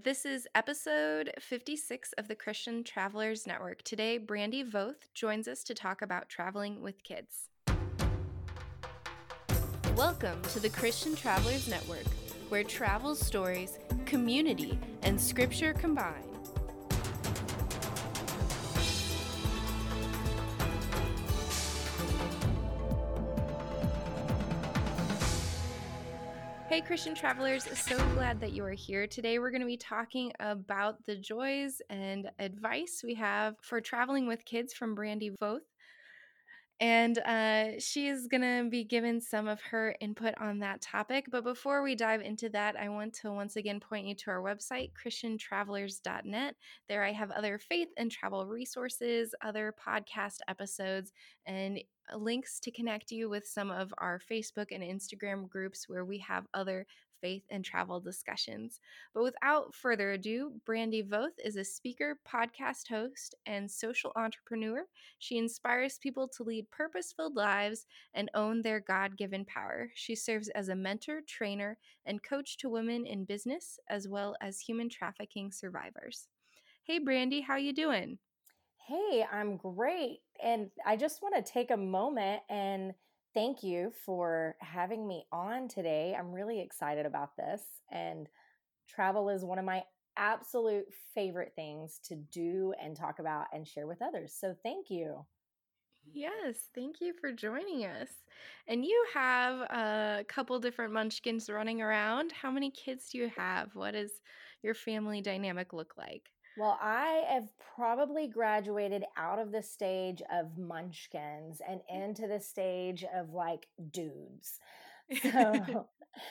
This is episode 56 of the Christian Travelers Network. Today, Brandy Voth joins us to talk about traveling with kids. Welcome to the Christian Travelers Network, where travel stories, community, and scripture combine. Hey, Christian travelers, so glad that you are here. Today, we're going to be talking about the joys and advice we have for traveling with kids from Brandy Voth. And uh, she is going to be given some of her input on that topic. But before we dive into that, I want to once again point you to our website, ChristianTravelers.net. There, I have other faith and travel resources, other podcast episodes, and links to connect you with some of our Facebook and Instagram groups where we have other faith and travel discussions. But without further ado, Brandy Voth is a speaker, podcast host, and social entrepreneur. She inspires people to lead purpose filled lives and own their God given power. She serves as a mentor, trainer, and coach to women in business as well as human trafficking survivors. Hey, Brandy, how you doing? Hey, I'm great. And I just want to take a moment and thank you for having me on today. I'm really excited about this. And travel is one of my absolute favorite things to do and talk about and share with others. So thank you. Yes, thank you for joining us. And you have a couple different munchkins running around. How many kids do you have? What does your family dynamic look like? Well, I have probably graduated out of the stage of munchkins and mm. into the stage of like dudes. So,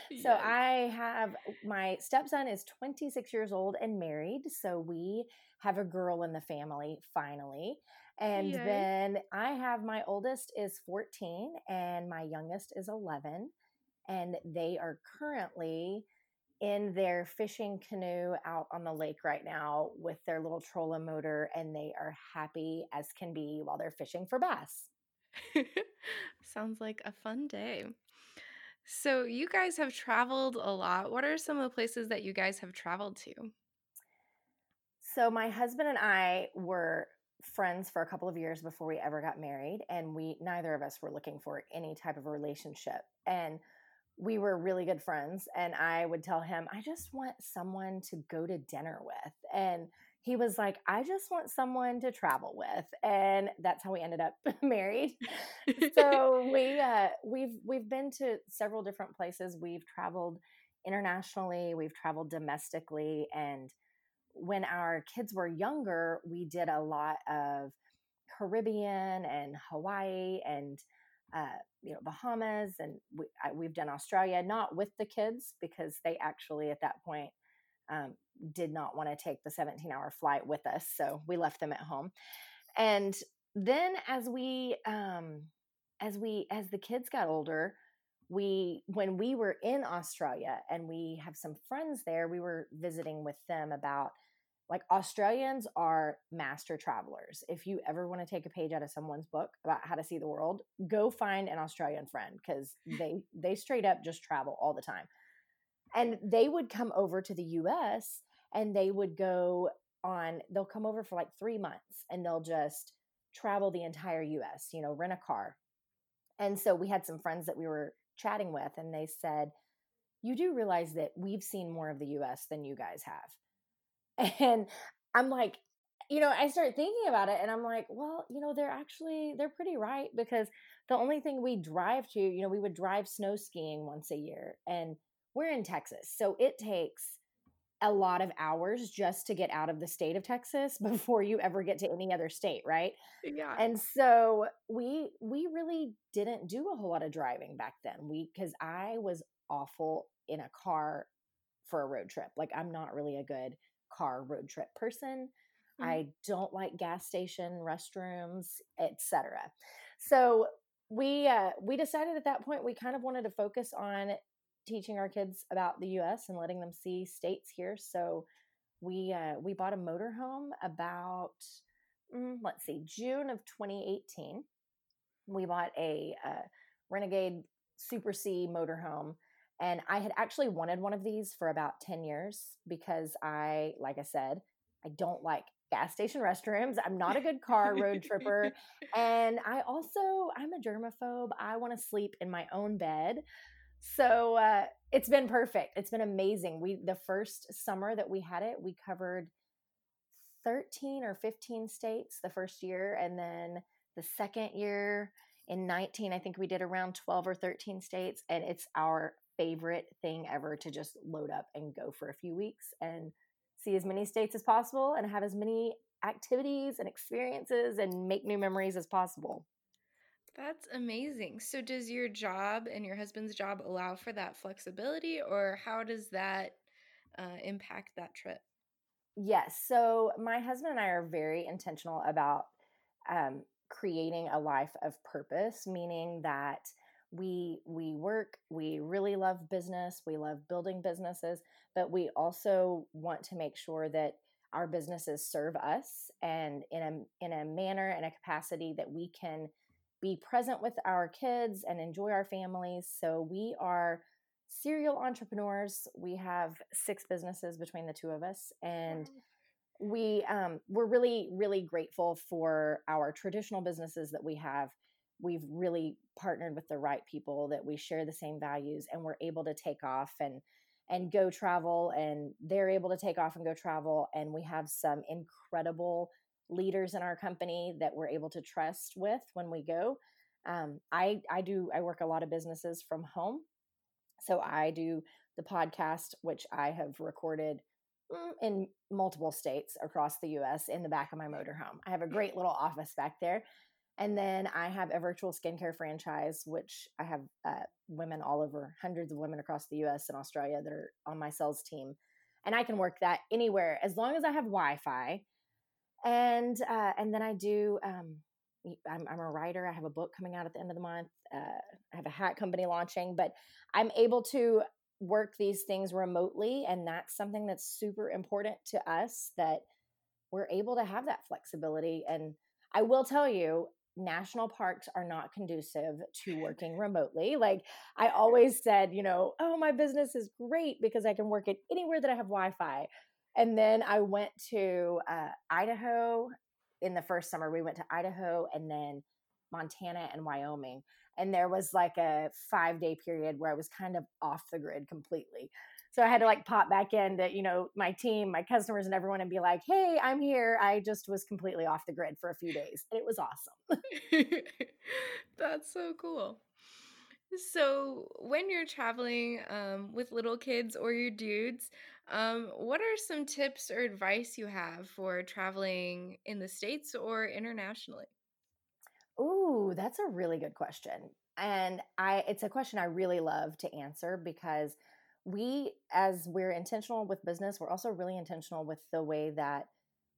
yes. so I have my stepson is 26 years old and married. So we have a girl in the family finally. And Yay. then I have my oldest is 14 and my youngest is 11. And they are currently in their fishing canoe out on the lake right now with their little trolling motor and they are happy as can be while they're fishing for bass. Sounds like a fun day. So, you guys have traveled a lot. What are some of the places that you guys have traveled to? So, my husband and I were friends for a couple of years before we ever got married, and we neither of us were looking for any type of a relationship. And we were really good friends and I would tell him, I just want someone to go to dinner with. And he was like, I just want someone to travel with. And that's how we ended up married. so we uh, we've we've been to several different places. We've traveled internationally, we've traveled domestically, and when our kids were younger, we did a lot of Caribbean and Hawaii and uh, you know Bahamas, and we, I, we've done Australia, not with the kids because they actually at that point um, did not want to take the 17 hour flight with us, so we left them at home. And then as we um, as we as the kids got older, we when we were in Australia and we have some friends there, we were visiting with them about like Australians are master travelers. If you ever want to take a page out of someone's book about how to see the world, go find an Australian friend because they they straight up just travel all the time. And they would come over to the US and they would go on they'll come over for like 3 months and they'll just travel the entire US, you know, rent a car. And so we had some friends that we were chatting with and they said, "You do realize that we've seen more of the US than you guys have." And I'm like, you know, I start thinking about it and I'm like, well, you know, they're actually they're pretty right because the only thing we drive to, you know, we would drive snow skiing once a year and we're in Texas. So it takes a lot of hours just to get out of the state of Texas before you ever get to any other state, right? Yeah. And so we we really didn't do a whole lot of driving back then. We cuz I was awful in a car for a road trip. Like I'm not really a good car road trip person. Mm-hmm. I don't like gas station restrooms, etc. So we uh, we decided at that point we kind of wanted to focus on teaching our kids about the U.S. and letting them see states here. So we uh, we bought a motorhome about mm, let's see June of 2018. We bought a uh, Renegade Super C motorhome And I had actually wanted one of these for about 10 years because I, like I said, I don't like gas station restrooms. I'm not a good car road tripper. And I also, I'm a germaphobe. I want to sleep in my own bed. So uh, it's been perfect. It's been amazing. We, the first summer that we had it, we covered 13 or 15 states the first year. And then the second year in 19, I think we did around 12 or 13 states. And it's our favorite thing ever to just load up and go for a few weeks and see as many states as possible and have as many activities and experiences and make new memories as possible. That's amazing. So, does your job and your husband's job allow for that flexibility, or how does that uh, impact that trip? Yes. So, my husband and I are very intentional about um, creating a life of purpose, meaning that we we work we really love business we love building businesses but we also want to make sure that our businesses serve us and in a in a manner and a capacity that we can be present with our kids and enjoy our families. So we are serial entrepreneurs. We have six businesses between the two of us and we um, we're really really grateful for our traditional businesses that we have we've really partnered with the right people that we share the same values and we're able to take off and and go travel and they're able to take off and go travel and we have some incredible leaders in our company that we're able to trust with when we go. Um, i i do i work a lot of businesses from home so i do the podcast which i have recorded mm, in multiple states across the us in the back of my motorhome. I have a great little office back there and then I have a virtual skincare franchise, which I have uh, women all over, hundreds of women across the US and Australia that are on my sales team. And I can work that anywhere as long as I have Wi Fi. And, uh, and then I do, um, I'm, I'm, a writer. I have a book coming out at the end of the month. Uh, I have a hat company launching, but I'm able to work these things remotely. And that's something that's super important to us that we're able to have that flexibility. And I will tell you, national parks are not conducive to working remotely. Like I always said, you know, oh, my business is great because I can work it anywhere that I have Wi Fi. And then I went to uh, Idaho in the first summer. We went to Idaho and then Montana and Wyoming. And there was like a five day period where I was kind of off the grid completely. So I had to like pop back into, you know, my team, my customers and everyone and be like, hey, I'm here. I just was completely off the grid for a few days. And it was awesome. That's so cool. So, when you're traveling um, with little kids or your dudes, um, what are some tips or advice you have for traveling in the States or internationally? Ooh, that's a really good question. And I it's a question I really love to answer because we as we're intentional with business we're also really intentional with the way that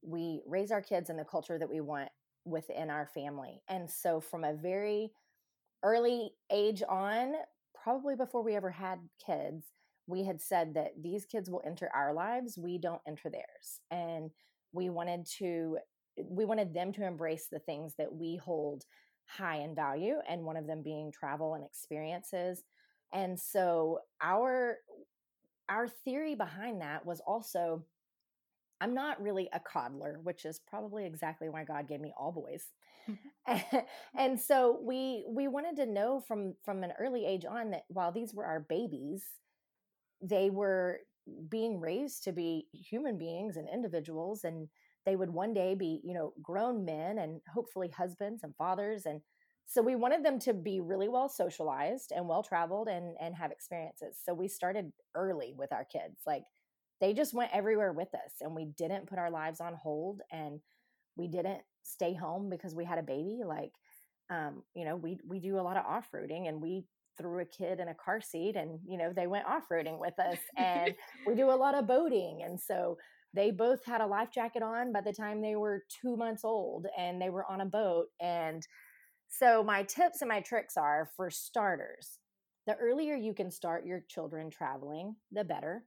we raise our kids and the culture that we want within our family. And so from a very early age on probably before we ever had kids we had said that these kids will enter our lives we don't enter theirs. And we wanted to we wanted them to embrace the things that we hold high in value and one of them being travel and experiences. And so our our theory behind that was also I'm not really a coddler, which is probably exactly why God gave me all boys. Mm-hmm. and so we we wanted to know from from an early age on that while these were our babies, they were being raised to be human beings and individuals and they would one day be, you know, grown men and hopefully husbands and fathers and so we wanted them to be really well socialized and well traveled and and have experiences. So we started early with our kids like they just went everywhere with us and we didn't put our lives on hold and we didn't stay home because we had a baby like um, you know we we do a lot of off-roading and we threw a kid in a car seat and you know they went off-roading with us and we do a lot of boating. And so they both had a life jacket on by the time they were two months old and they were on a boat and so, my tips and my tricks are for starters, the earlier you can start your children traveling, the better.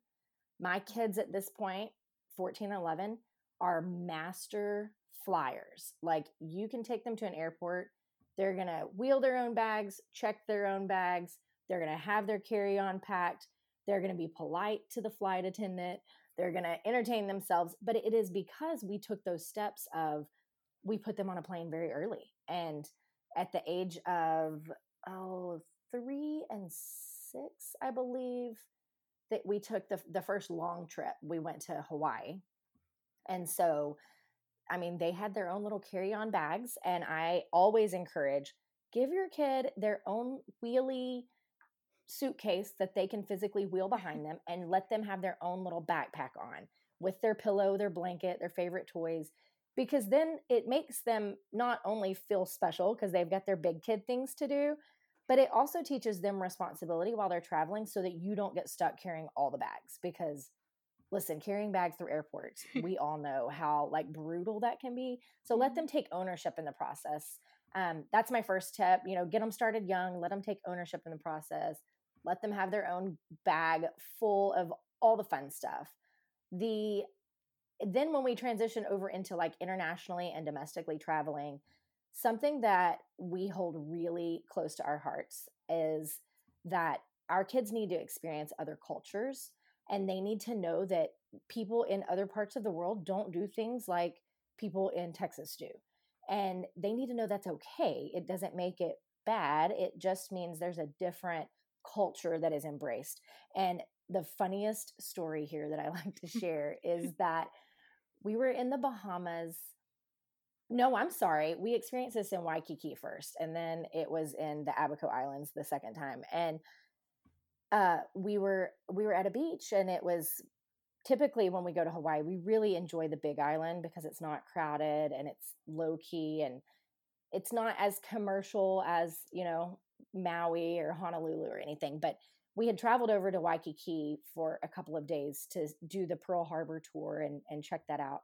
My kids at this point, 14 and 11, are master flyers. Like, you can take them to an airport, they're going to wheel their own bags, check their own bags, They're going to have their carry on packed. They're going to be polite to the flight attendant. They're going to entertain themselves. But it is because we took those steps of, we put them on a plane very early. And at the age of, oh, three and six, I believe, that we took the, the first long trip. We went to Hawaii. And so, I mean, they had their own little carry on bags. And I always encourage give your kid their own wheelie suitcase that they can physically wheel behind them and let them have their own little backpack on with their pillow, their blanket, their favorite toys. Because then it makes them not only feel special because they've got their big kid things to do, but it also teaches them responsibility while they're traveling so that you don't get stuck carrying all the bags because listen carrying bags through airports we all know how like brutal that can be so let mm-hmm. them take ownership in the process um, that's my first tip you know get them started young let them take ownership in the process let them have their own bag full of all the fun stuff the then when we transition over into like internationally and domestically traveling something that we hold really close to our hearts is that our kids need to experience other cultures and they need to know that people in other parts of the world don't do things like people in Texas do. And they need to know that's okay. It doesn't make it bad. It just means there's a different culture that is embraced. And the funniest story here that I like to share is that we were in the Bahamas. No, I'm sorry. We experienced this in Waikiki first, and then it was in the Abaco Islands the second time. And uh, we were we were at a beach and it was typically when we go to Hawaii, we really enjoy the big island because it's not crowded and it's low key and it's not as commercial as, you know, Maui or Honolulu or anything. But we had traveled over to Waikiki for a couple of days to do the Pearl Harbor tour and, and check that out.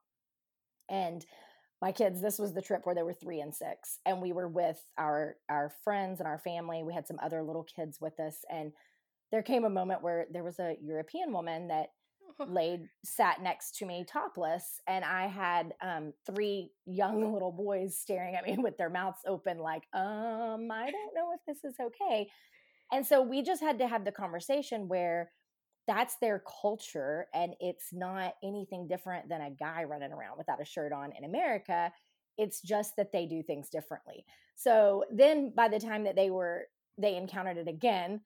And my kids, this was the trip where they were three and six. And we were with our our friends and our family. We had some other little kids with us. And there came a moment where there was a European woman that laid sat next to me topless and i had um, three young little boys staring at me with their mouths open like um i don't know if this is okay and so we just had to have the conversation where that's their culture and it's not anything different than a guy running around without a shirt on in america it's just that they do things differently so then by the time that they were they encountered it again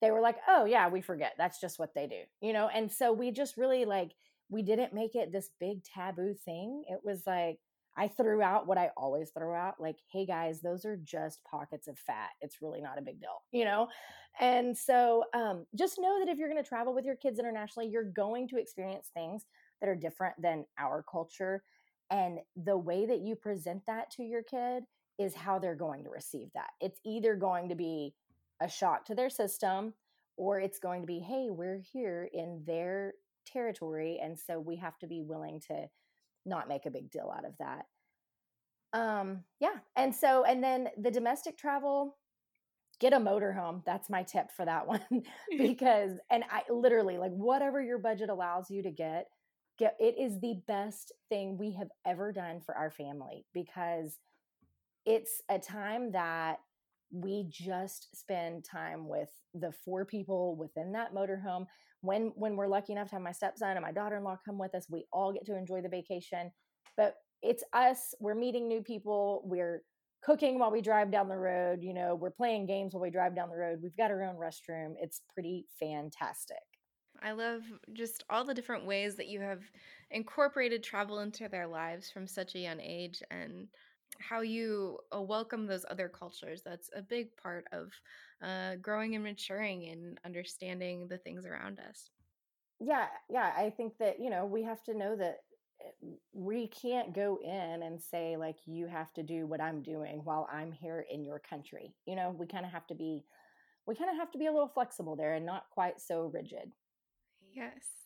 they were like, oh, yeah, we forget. That's just what they do, you know? And so we just really like, we didn't make it this big taboo thing. It was like, I threw out what I always throw out like, hey guys, those are just pockets of fat. It's really not a big deal, you know? And so um, just know that if you're going to travel with your kids internationally, you're going to experience things that are different than our culture. And the way that you present that to your kid is how they're going to receive that. It's either going to be a shock to their system or it's going to be hey we're here in their territory and so we have to be willing to not make a big deal out of that. Um yeah and so and then the domestic travel get a motorhome that's my tip for that one because and i literally like whatever your budget allows you to get get it is the best thing we have ever done for our family because it's a time that we just spend time with the four people within that motorhome when when we're lucky enough to have my stepson and my daughter-in-law come with us we all get to enjoy the vacation. But it's us we're meeting new people we're cooking while we drive down the road you know we're playing games while we drive down the road we've got our own restroom it's pretty fantastic. I love just all the different ways that you have incorporated travel into their lives from such a young age and how you uh, welcome those other cultures. That's a big part of uh, growing and maturing and understanding the things around us. Yeah, yeah. I think that, you know, we have to know that eh, we can't go in and say, like, you have to do what I'm doing while I'm here in your country. You know, we kind of have to be. We kind of have to be a little flexible there and not quite so rigid. Yes.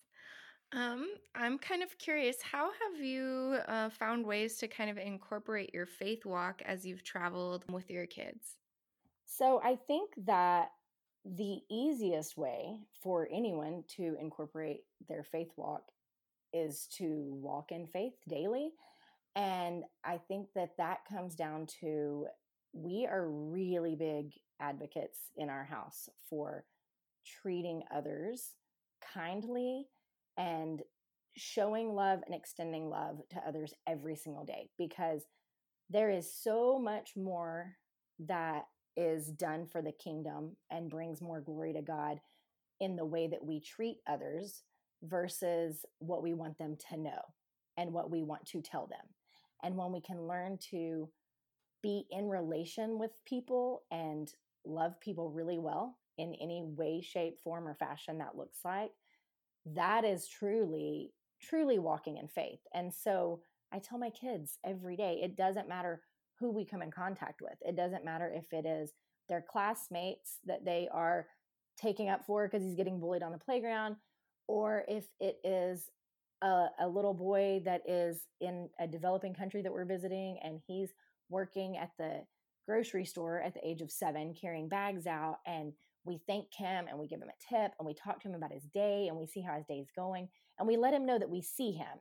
Um, I'm kind of curious, how have you uh, found ways to kind of incorporate your faith walk as you've traveled with your kids? So I think that the easiest way for anyone to incorporate their faith walk is to walk in faith daily. And I think that that comes down to we are really big advocates in our house for treating others kindly and showing love and extending love to others every single day because there is so much more that is done for the kingdom and brings more glory to God in the way that we treat others versus what we want them to know and what we want to tell them. And when we can learn to be in relation with people and love people really well in any way, shape, form, or fashion that looks like, that is truly, truly walking in faith. And so I tell my kids every day it doesn't matter who we come in contact with, it doesn't matter if it is their classmates that they are taking up for because he's getting bullied on the playground, or if it is a, a, little boy that is in a developing country that we're visiting and he's working at the grocery store at the age of seven carrying bags out and we thank him and we give him a tip and we talk to him about his day and we see how his day is going and we let him know that we see him.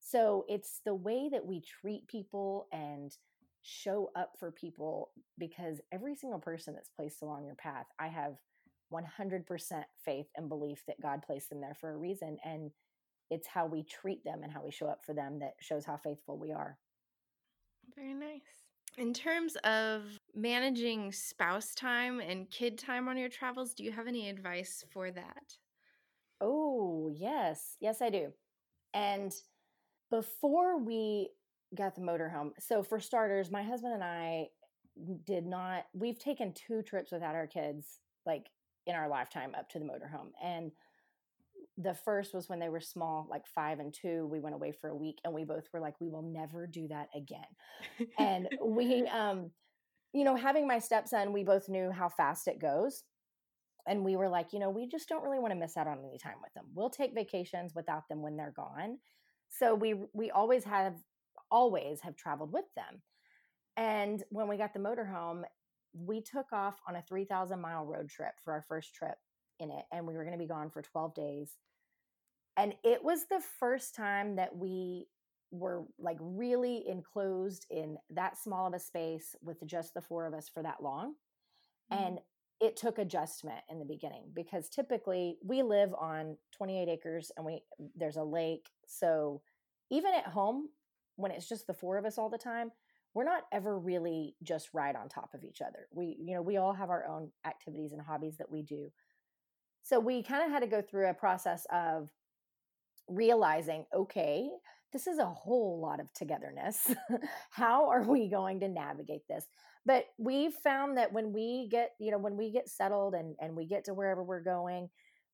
So it's the way that we treat people and show up for people because every single person that's placed along your path i have 100% faith and belief that god placed them there for a reason and it's how we treat them and how we show up for them that shows how faithful we are. Very nice in terms of managing spouse time and kid time on your travels, do you have any advice for that? Oh, yes. Yes, I do. And before we got the motorhome, so for starters, my husband and I did not, we've taken two trips without our kids, like in our lifetime up to the motorhome. And the first was when they were small, like five and two. We went away for a week and we both were like, we will never do that again. and we, um, you know, having my stepson, we both knew how fast it goes. And we were like, you know, we just don't really want to miss out on any time with them. We'll take vacations without them when they're gone. So we we always have always have traveled with them. And when we got the motorhome, we took off on a 3,000 mile road trip for our first trip in it and we were going to be gone for 12 days and it was the first time that we were like really enclosed in that small of a space with just the four of us for that long mm-hmm. and it took adjustment in the beginning because typically we live on 28 acres and we there's a lake so even at home when it's just the four of us all the time we're not ever really just right on top of each other we you know we all have our own activities and hobbies that we do so we kind of had to go through a process of realizing, okay, this is a whole lot of togetherness. How are we going to navigate this? But we've found that when we get, you know, when we get settled and and we get to wherever we're going,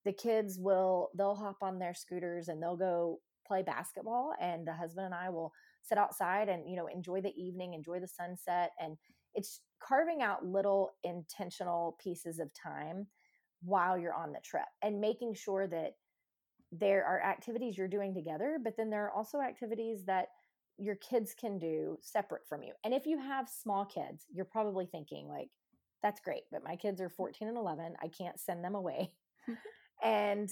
the kids will they'll hop on their scooters and they'll go play basketball and the husband and I will sit outside and you know enjoy the evening, enjoy the sunset and it's carving out little intentional pieces of time while you're on the trip and making sure that there are activities you're doing together, but then there are also activities that your kids can do separate from you. And if you have small kids, you're probably thinking, like, that's great, but my kids are mm. 14 and 11. I can't send them away. and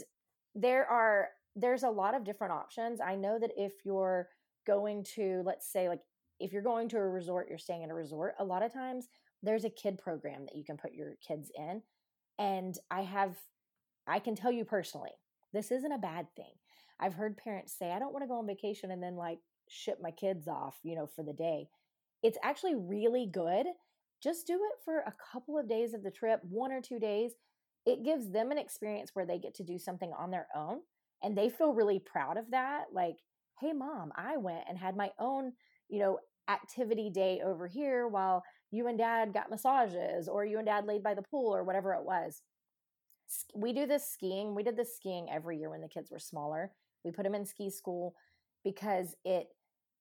there are, there's a lot of different options. I know that if you're going to, let's say, like, if you're going to a resort, you're staying at a resort, a lot of times there's a kid program that you can put your kids in and I have, I can tell you personally, this isn't a bad thing. I've heard parents say, I don't want to go on vacation and then like ship my kids off, you know, for the day. It's actually really good. Just do it for a couple of days of the trip, one or two days. It gives them an experience where they get to do something on their own and they feel really proud of that. Like, hey, mom, I went and had my own, you know, activity day over here while you and dad got massages or you and dad laid by the pool or whatever it was. We do this skiing. We did this skiing every year when the kids were smaller. We put them in ski school because it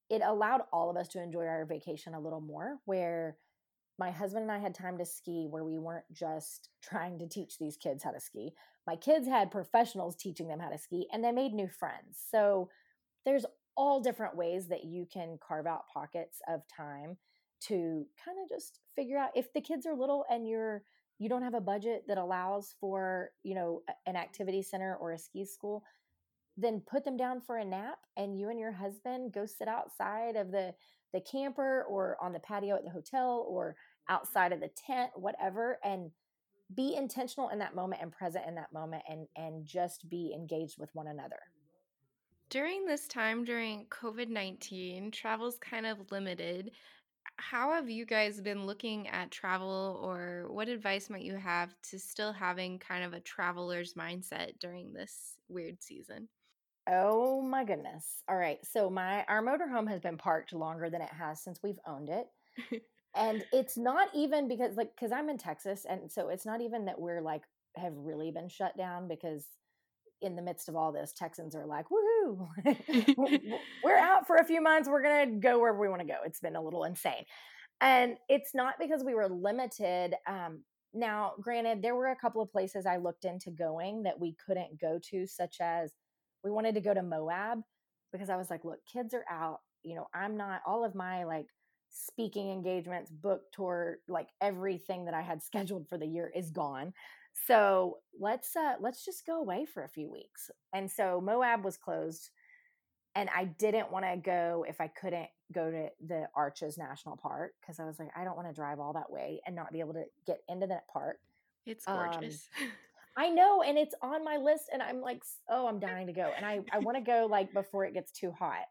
it allowed all of us to enjoy our vacation a little more where my husband and I had time to ski where we weren't just trying to teach these kids how to ski. My kids had professionals teaching them how to ski and they made new friends. So there's all different ways that you can carve out pockets of time to kind of just figure out if the kids are little and you're you don't have a budget that allows for you know an activity center or a ski school then put them down for a nap and you and your husband go sit outside of the the camper or on the patio at the hotel or outside of the tent, whatever, and be intentional in that moment and present in that moment and and just be engaged with one another. During this time during COVID-19, travel's kind of limited. How have you guys been looking at travel or what advice might you have to still having kind of a traveler's mindset during this weird season? Oh my goodness. All right. So my our motorhome has been parked longer than it has since we've owned it. And it's not even because like cuz I'm in Texas and so it's not even that we're like have really been shut down because in the midst of all this Texans are like, "Woohoo. we're out for a few months. We're going to go wherever we want to go." It's been a little insane. And it's not because we were limited um now, granted, there were a couple of places I looked into going that we couldn't go to, such as we wanted to go to Moab because I was like, look, kids are out. You know, I'm not, all of my like speaking engagements, book tour, like everything that I had scheduled for the year is gone. So let's uh let's just go away for a few weeks. And so Moab was closed and I didn't want to go if I couldn't go to the Arches National Park because I was like, I don't want to drive all that way and not be able to get into that park. It's gorgeous. Um, I know, and it's on my list, and I'm like, oh, I'm dying to go, and I I want to go like before it gets too hot.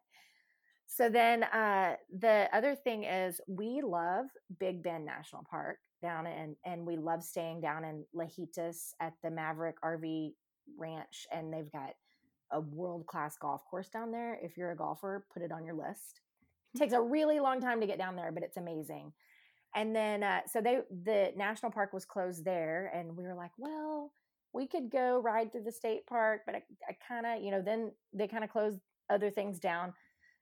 So then, uh, the other thing is we love Big Bend National Park down and and we love staying down in Lajitas at the Maverick RV Ranch, and they've got a world class golf course down there. If you're a golfer, put it on your list. It takes a really long time to get down there, but it's amazing. And then, uh, so they the national park was closed there, and we were like, well we could go ride through the state park, but I, I kind of, you know, then they kind of closed other things down.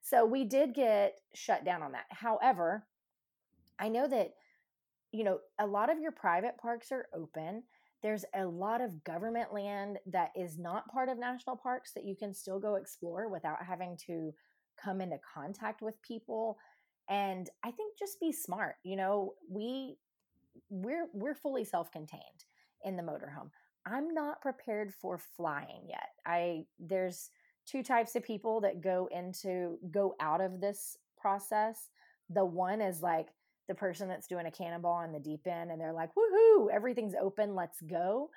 So we did get shut down on that. However, I know that, you know, a lot of your private parks are open. There's a lot of government land that is not part of national parks that you can still go explore without having to come into contact with people. And I think just be smart. You know, we we're we're fully self-contained in the motorhome. I'm not prepared for flying yet. I there's two types of people that go into go out of this process. The one is like the person that's doing a cannonball in the deep end and they're like, woohoo, everything's open, let's go.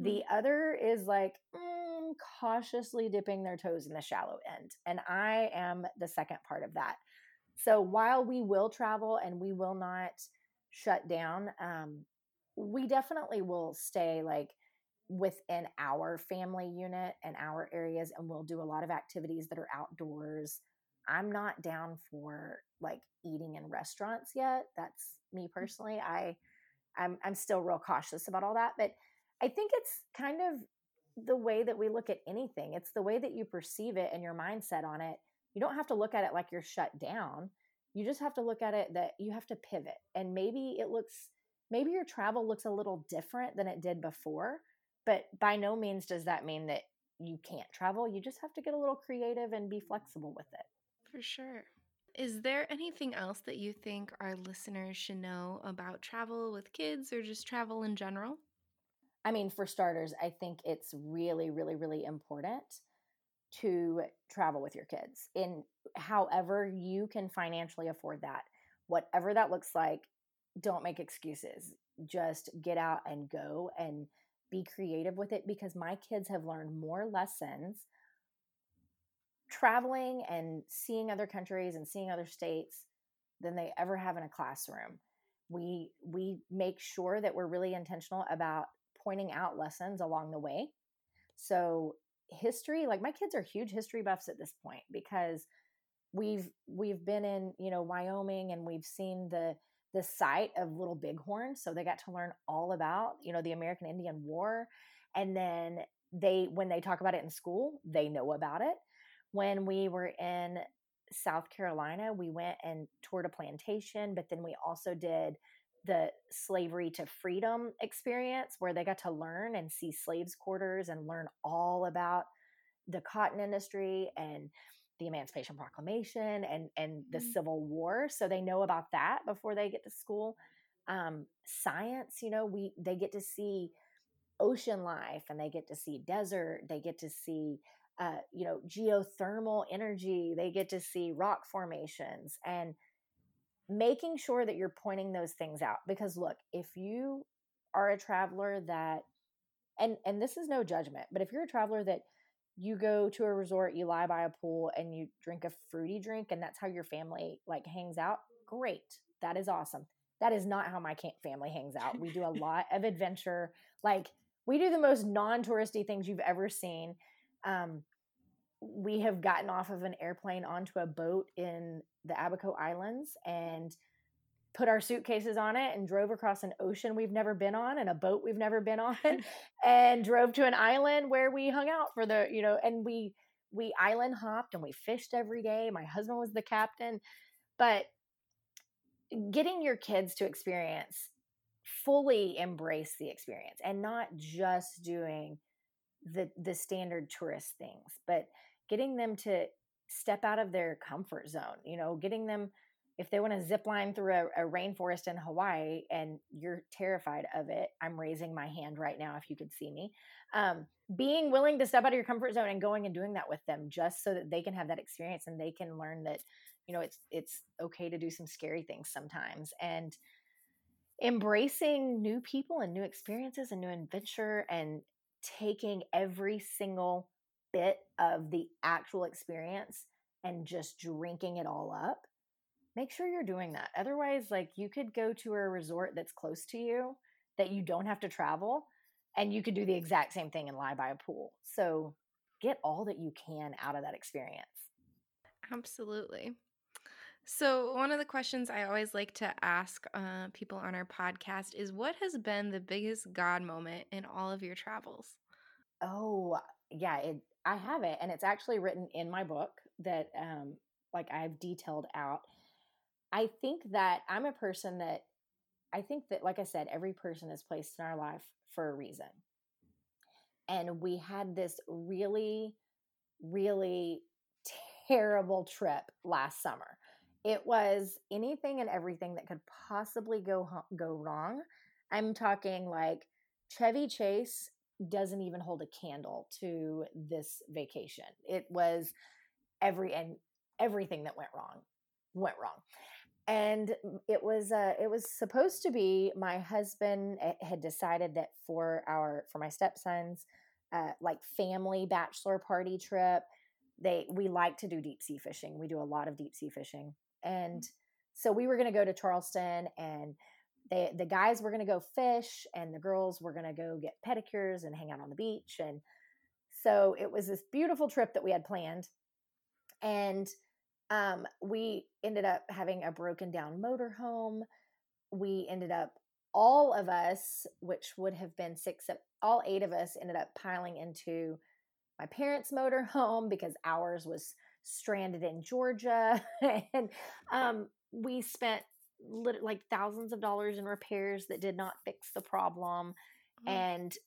Mm-hmm. The other is like mm, cautiously dipping their toes in the shallow end. And I am the second part of that. So while we will travel and we will not shut down, um, we definitely will stay like within our family unit and our areas and we'll do a lot of activities that are outdoors i'm not down for like eating in restaurants yet that's me mm. personally i i'm i'm still real cautious about all that but i think it's kind of the way that we look at anything it's the way that you perceive it and your mindset on it you don't have to look at it like you're shut down you just have to look at it that you have to pivot and maybe it looks maybe your travel looks a little different than it did before but by no means does that mean that you can't travel. You just have to get a little creative and be flexible with it. For sure. Is there anything else that you think our listeners should know about travel with kids or just travel in general? I mean, for starters, I think it's really, really, really important to travel with your kids in however you can financially afford that. Whatever that looks like, don't make excuses. Just get out and go and be creative with it because my kids have learned more lessons traveling and seeing other countries and seeing other states than they ever have in a classroom. We we make sure that we're really intentional about pointing out lessons along the way. So history, like my kids are huge history buffs at this point because we've we've been in, you know, Wyoming and we've seen the the site of Little Bighorn. So they got to learn all about, you know, the American Indian War. And then they, when they talk about it in school, they know about it. When we were in South Carolina, we went and toured a plantation, but then we also did the slavery to freedom experience where they got to learn and see slaves' quarters and learn all about the cotton industry and the Emancipation Proclamation and and the mm-hmm. Civil War, so they know about that before they get to school. Um, science, you know, we they get to see ocean life and they get to see desert. They get to see uh, you know geothermal energy. They get to see rock formations and making sure that you're pointing those things out because look, if you are a traveler that and and this is no judgment, but if you're a traveler that you go to a resort, you lie by a pool and you drink a fruity drink and that's how your family like hangs out, great. That is awesome. That is not how my family hangs out. We do a lot of adventure. Like we do the most non-touristy things you've ever seen. Um, we have gotten off of an airplane onto a boat in the Abaco Islands and put our suitcases on it and drove across an ocean we've never been on and a boat we've never been on and drove to an island where we hung out for the you know and we we island hopped and we fished every day. My husband was the captain. But getting your kids to experience fully embrace the experience and not just doing the the standard tourist things but getting them to step out of their comfort zone you know getting them if they want to zip line through a, a, rainforest in Hawaii and you're terrified of it, I'm raising my hand right now if you could see me. Um, being willing to step out of your comfort zone and going and doing that with them just so that they can have that experience and they can learn that, you know, it's it's okay to do some scary things sometimes and embracing new people and new experiences and new adventure and taking every single bit of the actual experience and just drinking it all up make sure you're doing that. Otherwise, like you could go to a resort that's close to you that you don't have to travel and you could do the exact same thing and lie by a pool. So get all that you can out of that experience. Absolutely. So, one of the questions I always like to ask uh, people on our podcast is what has been the biggest God moment in all of your travels? Oh, yeah, it, I have it. And it's actually written in my book that, um, like, I've detailed out. I think that I'm a person that I think that, like I said, every person is placed in our life for a reason. And we had this really, really terrible trip last summer. It was anything and everything that could possibly go go wrong. I'm talking like Chevy Chase doesn't even hold a candle to this vacation. It was every and everything that went wrong went wrong and it was uh it was supposed to be my husband eh, had decided that for our for my stepsons uh like family bachelor party trip they we like to do deep sea fishing we do a lot of deep sea fishing and so we were going to go to charleston and they the guys were going to go fish and the girls were going to go get pedicures and hang out on the beach and so it was this beautiful trip that we had planned and um, we ended up having a broken down motorhome. We ended up, all of us, which would have been six, all eight of us ended up piling into my parents' motorhome because ours was stranded in Georgia. and um, we spent like thousands of dollars in repairs that did not fix the problem. Mm-hmm. And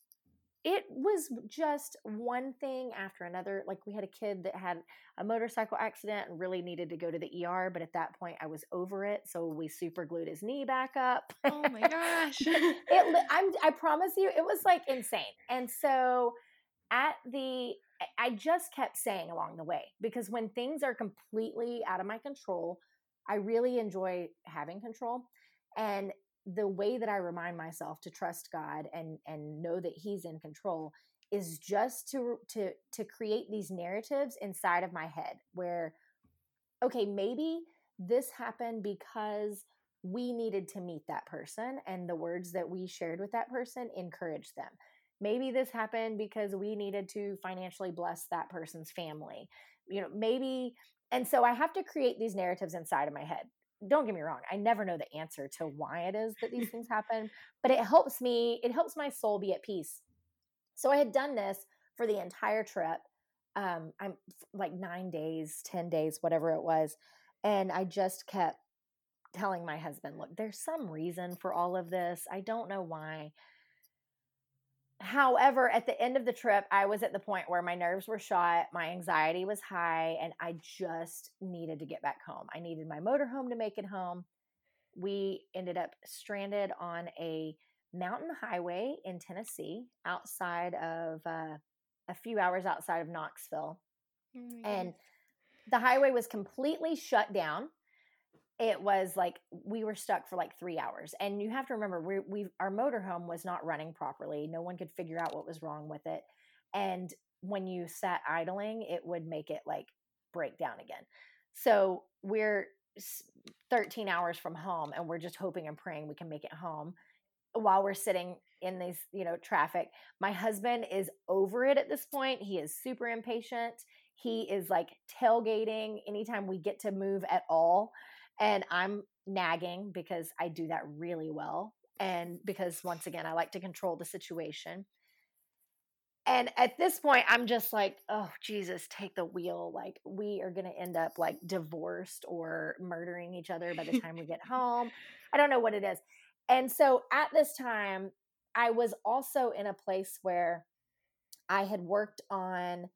it was just one thing after another. Like we had a kid that had a motorcycle accident and really needed to go to the ER, but at that point I was over it, so we super glued his knee back up. Oh my gosh! it, I'm, I promise you, it was like insane. And so at the, I just kept saying along the way because when things are completely out of my control, I really enjoy having control. And the way that I remind myself to trust God and and know that he's in control is just to to to create these narratives inside of my head where okay, maybe this happened because we needed to meet that person and the words that we shared with that person encouraged them. Maybe this happened because we needed to financially bless that person's family. You know, maybe and so I have to create these narratives inside of my head don't get me wrong i never know the answer to why it is that these things happen but it helps me it helps my soul be at peace so i had done this for the entire trip um i'm like nine days ten days whatever it was and i just kept telling my husband look there's some reason for all of this i don't know why However, at the end of the trip, I was at the point where my nerves were shot, my anxiety was high, and I just needed to get back home. I needed my motorhome to make it home. We ended up stranded on a mountain highway in Tennessee, outside of uh, a few hours outside of Knoxville. Oh and the highway was completely shut down it was like we were stuck for like three hours. And you have to remember, we we our motorhome was not running properly. No one could figure out what was wrong with it. And when you sat idling, it would make it like break down again. So we're 13 hours from home and we're just hoping and praying we can make it home while we're sitting in these you know traffic my husband is over it at this point he is super impatient he is like tailgating anytime we get to move at all and i'm nagging because i do that really well and because once again i like to control the situation. And at this point i'm just like oh jesus take the wheel like we are going to end up like divorced or murdering each other by the time we get home. I don't know what it is. And so at this time i was also in a place where i had worked on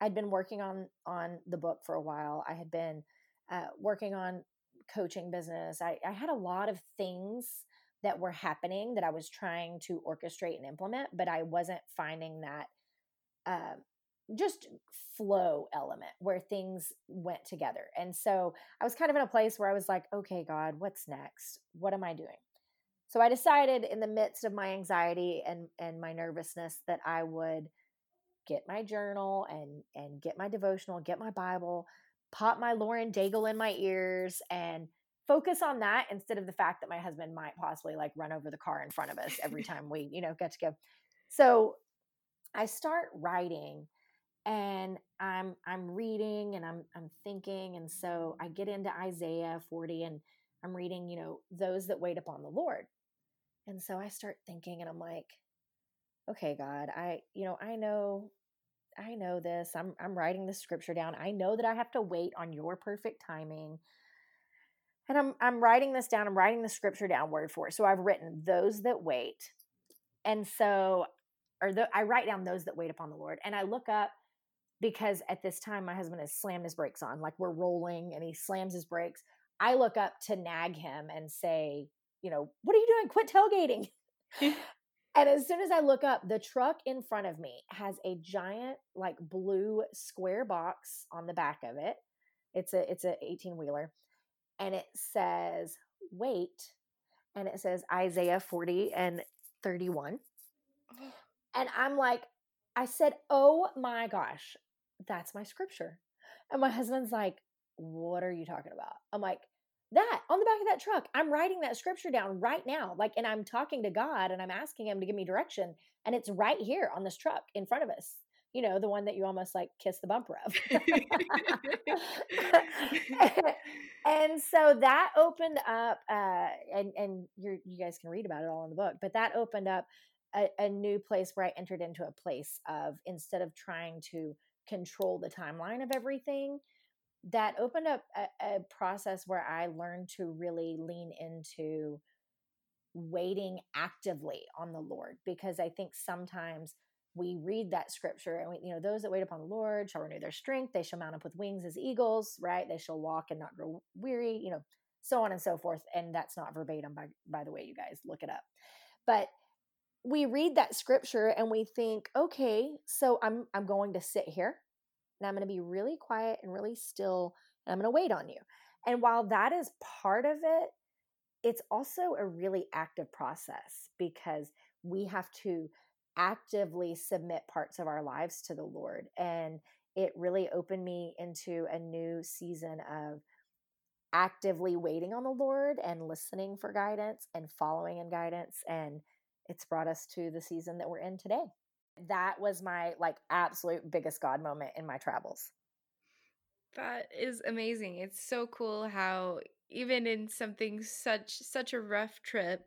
i'd been working on on the book for a while. I had been uh, working on coaching business I, I had a lot of things that were happening that I was trying to orchestrate and implement, but I wasn't finding that uh, just flow element where things went together. And so I was kind of in a place where I was like, okay, God, what's next? What am I doing? So I decided in the midst of my anxiety and, and my nervousness that I would get my journal and and get my devotional, get my Bible, pop my Lauren Daigle in my ears and focus on that instead of the fact that my husband might possibly like run over the car in front of us every time we, you know, get to go. So I start writing and I'm I'm reading and I'm I'm thinking and so I get into Isaiah 40 and I'm reading, you know, those that wait upon the Lord. And so I start thinking and I'm like, okay, God, I you know, I know I know this. I'm I'm writing the scripture down. I know that I have to wait on your perfect timing and I'm I'm writing this down. I'm writing the scripture down word for it. So I've written those that wait, and so or the, I write down those that wait upon the Lord, and I look up because at this time my husband has slammed his brakes on, like we're rolling, and he slams his brakes. I look up to nag him and say, you know, what are you doing? Quit tailgating. and as soon as I look up, the truck in front of me has a giant, like blue square box on the back of it. It's a it's a 18 wheeler and it says wait and it says Isaiah 40 and 31. And I'm like, I said, oh my gosh, that's my scripture. And my husband's like, what are you talking about? I'm like, that on the back of that truck. I'm writing that scripture down right now. Like, and I'm talking to God and I'm asking him to give me direction. And it's right here on this truck in front of us you know, the one that you almost like kiss the bumper of. and so that opened up, uh, and and you you guys can read about it all in the book. But that opened up a, a new place where I entered into a place of instead of trying to control the timeline of everything, that opened up a, a process where I learned to really lean into waiting actively on the Lord because I think sometimes we read that scripture and we, you know, those that wait upon the Lord shall renew their strength. They shall mount up with wings as eagles, right? They shall walk and not grow weary, you know, so on and so forth. And that's not verbatim, by, by the way, you guys look it up. But we read that scripture and we think, okay, so I'm, I'm going to sit here and I'm going to be really quiet and really still and I'm going to wait on you. And while that is part of it, it's also a really active process because we have to actively submit parts of our lives to the Lord. And it really opened me into a new season of actively waiting on the Lord and listening for guidance and following in guidance. And it's brought us to the season that we're in today. That was my like absolute biggest God moment in my travels. That is amazing. It's so cool how even in something such such a rough trip,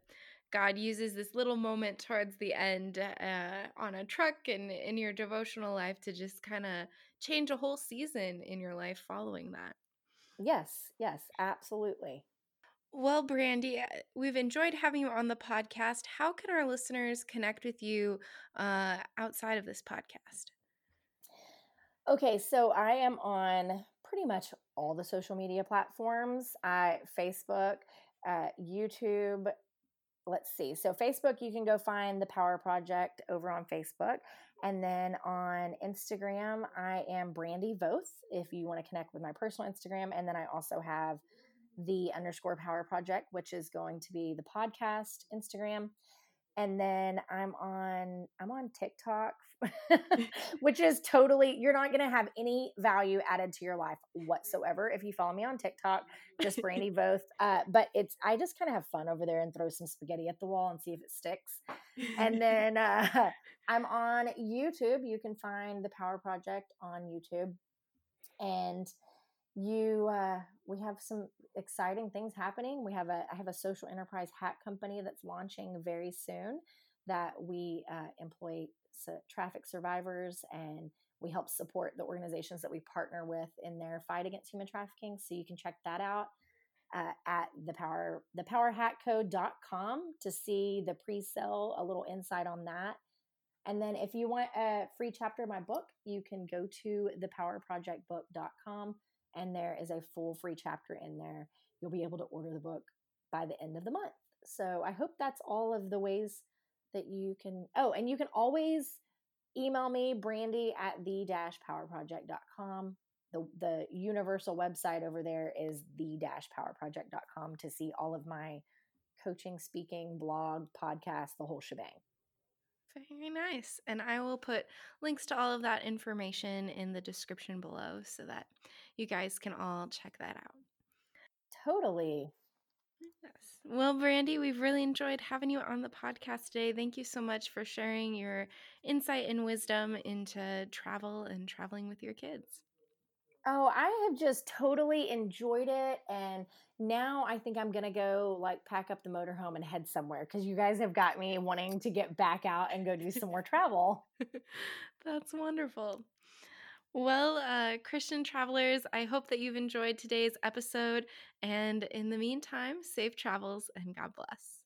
God uses this little moment towards the end uh, on a truck and in your devotional life to just kind of change a whole season in your life following that. Yes, yes, absolutely. Well, Brandy, we've enjoyed having you on the podcast. How can our listeners connect with you uh, outside of this podcast? Okay, so I am on pretty much all the social media platforms. I Facebook, uh, YouTube, let's see. So Facebook, you can go find the Power Project over on Facebook. And then on Instagram, I am Brandy Voth if you want to connect with my personal Instagram. And then I also have the underscore power project, which is going to be the podcast Instagram. And then I'm on I'm on TikTok, which is totally you're not gonna have any value added to your life whatsoever if you follow me on TikTok, just Brandy Voth. Uh, but it's I just kind of have fun over there and throw some spaghetti at the wall and see if it sticks. And then uh, I'm on YouTube. You can find the Power Project on YouTube, and you uh, we have some exciting things happening. We have a i have a social enterprise hat company that's launching very soon that we uh, employ traffic survivors and we help support the organizations that we partner with in their fight against human trafficking. So you can check that out uh, at the power the thepowerhatco.com to see the pre-sale a little insight on that. And then if you want a free chapter of my book you can go to thepowerprojectbook.com and there is a full free chapter in there. You'll be able to order the book by the end of the month. So I hope that's all of the ways that you can. Oh, and you can always email me, Brandy at the dash powerproject.com. The, the universal website over there is the dash powerproject.com to see all of my coaching, speaking, blog, podcast, the whole shebang. Very nice. And I will put links to all of that information in the description below so that you guys can all check that out. Totally. Yes. Well, Brandy, we've really enjoyed having you on the podcast today. Thank you so much for sharing your insight and wisdom into travel and traveling with your kids. Oh, I have just totally enjoyed it. And now I think I'm going to go like pack up the motorhome and head somewhere because you guys have got me wanting to get back out and go do some more travel. That's wonderful. Well, uh, Christian travelers, I hope that you've enjoyed today's episode. And in the meantime, safe travels and God bless.